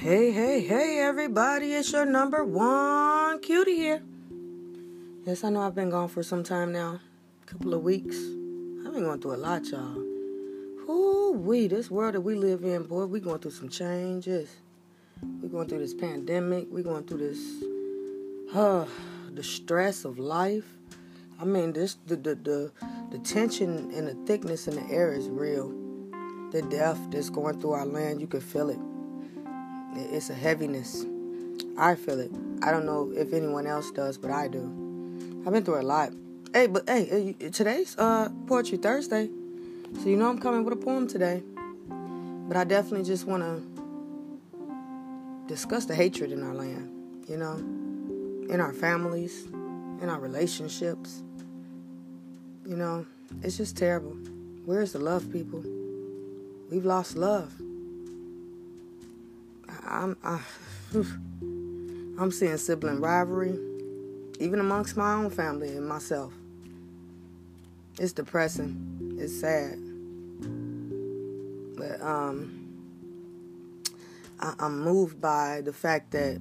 Hey, hey, hey, everybody. It's your number one cutie here. Yes, I know I've been gone for some time now. A couple of weeks. I've been going through a lot, y'all. Ooh, we, this world that we live in, boy, we going through some changes. we going through this pandemic. we going through this, uh, the stress of life. I mean, this, the, the, the, the tension and the thickness in the air is real. The death that's going through our land, you can feel it it's a heaviness. I feel it. I don't know if anyone else does, but I do. I've been through a lot. Hey, but hey, today's uh poetry Thursday, so you know I'm coming with a poem today. But I definitely just want to discuss the hatred in our land. You know, in our families, in our relationships. You know, it's just terrible. Where's the love, people? We've lost love. I'm I, I'm seeing sibling rivalry, even amongst my own family and myself. It's depressing. It's sad. But um, I, I'm moved by the fact that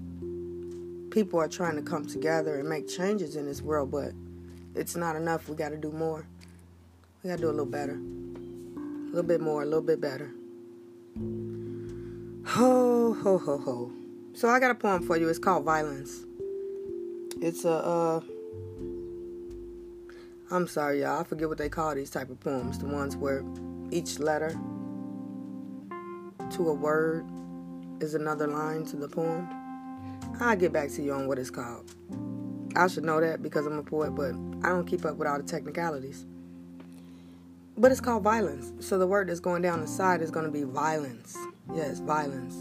people are trying to come together and make changes in this world, but it's not enough. We got to do more. We got to do a little better, a little bit more, a little bit better. Ho, ho, ho, ho. So I got a poem for you. It's called Violence. It's a, uh, I'm sorry, y'all. I forget what they call these type of poems. The ones where each letter to a word is another line to the poem. I'll get back to you on what it's called. I should know that because I'm a poet, but I don't keep up with all the technicalities. But it's called violence. So the word that's going down the side is going to be violence. Yes, violence.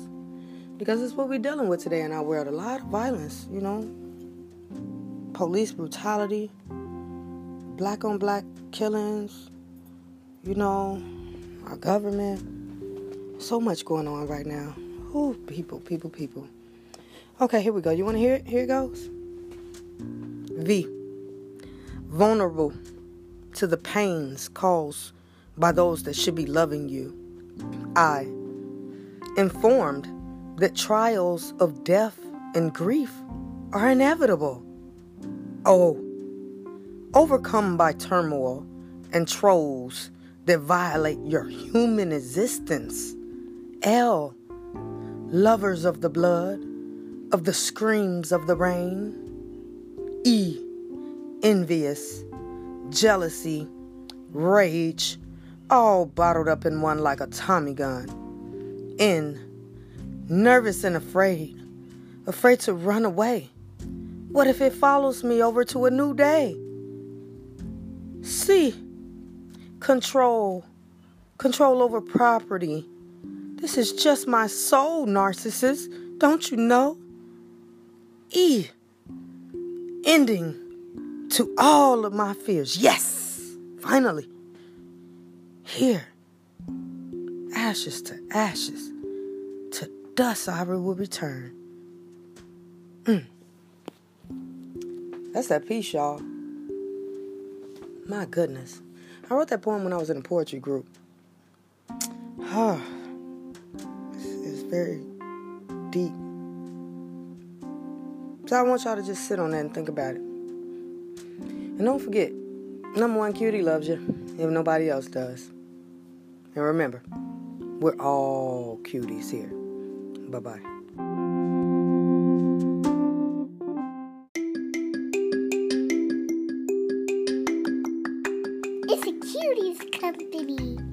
Because it's what we're dealing with today in our world. A lot of violence, you know. Police brutality, black on black killings, you know, our government. So much going on right now. Oh, people, people, people. Okay, here we go. You want to hear it? Here it goes. V. Vulnerable to the pains caused by those that should be loving you. I informed that trials of death and grief are inevitable. Oh, overcome by turmoil and trolls that violate your human existence. L, lovers of the blood, of the screams of the rain. E, envious, jealousy, rage, all bottled up in one like a Tommy gun in, nervous and afraid, afraid to run away. What if it follows me over to a new day? C, control, control over property. This is just my soul, narcissist. Don't you know? E, ending to all of my fears. Yes, finally. Here ashes to ashes, to dust I will return. Mm. That's that piece, y'all. My goodness. I wrote that poem when I was in a poetry group. Ah, it's, it's very deep. So I want y'all to just sit on that and think about it. And don't forget, number one cutie loves you if nobody else does. And remember, we're all cuties here. Bye bye. It's a cuties company.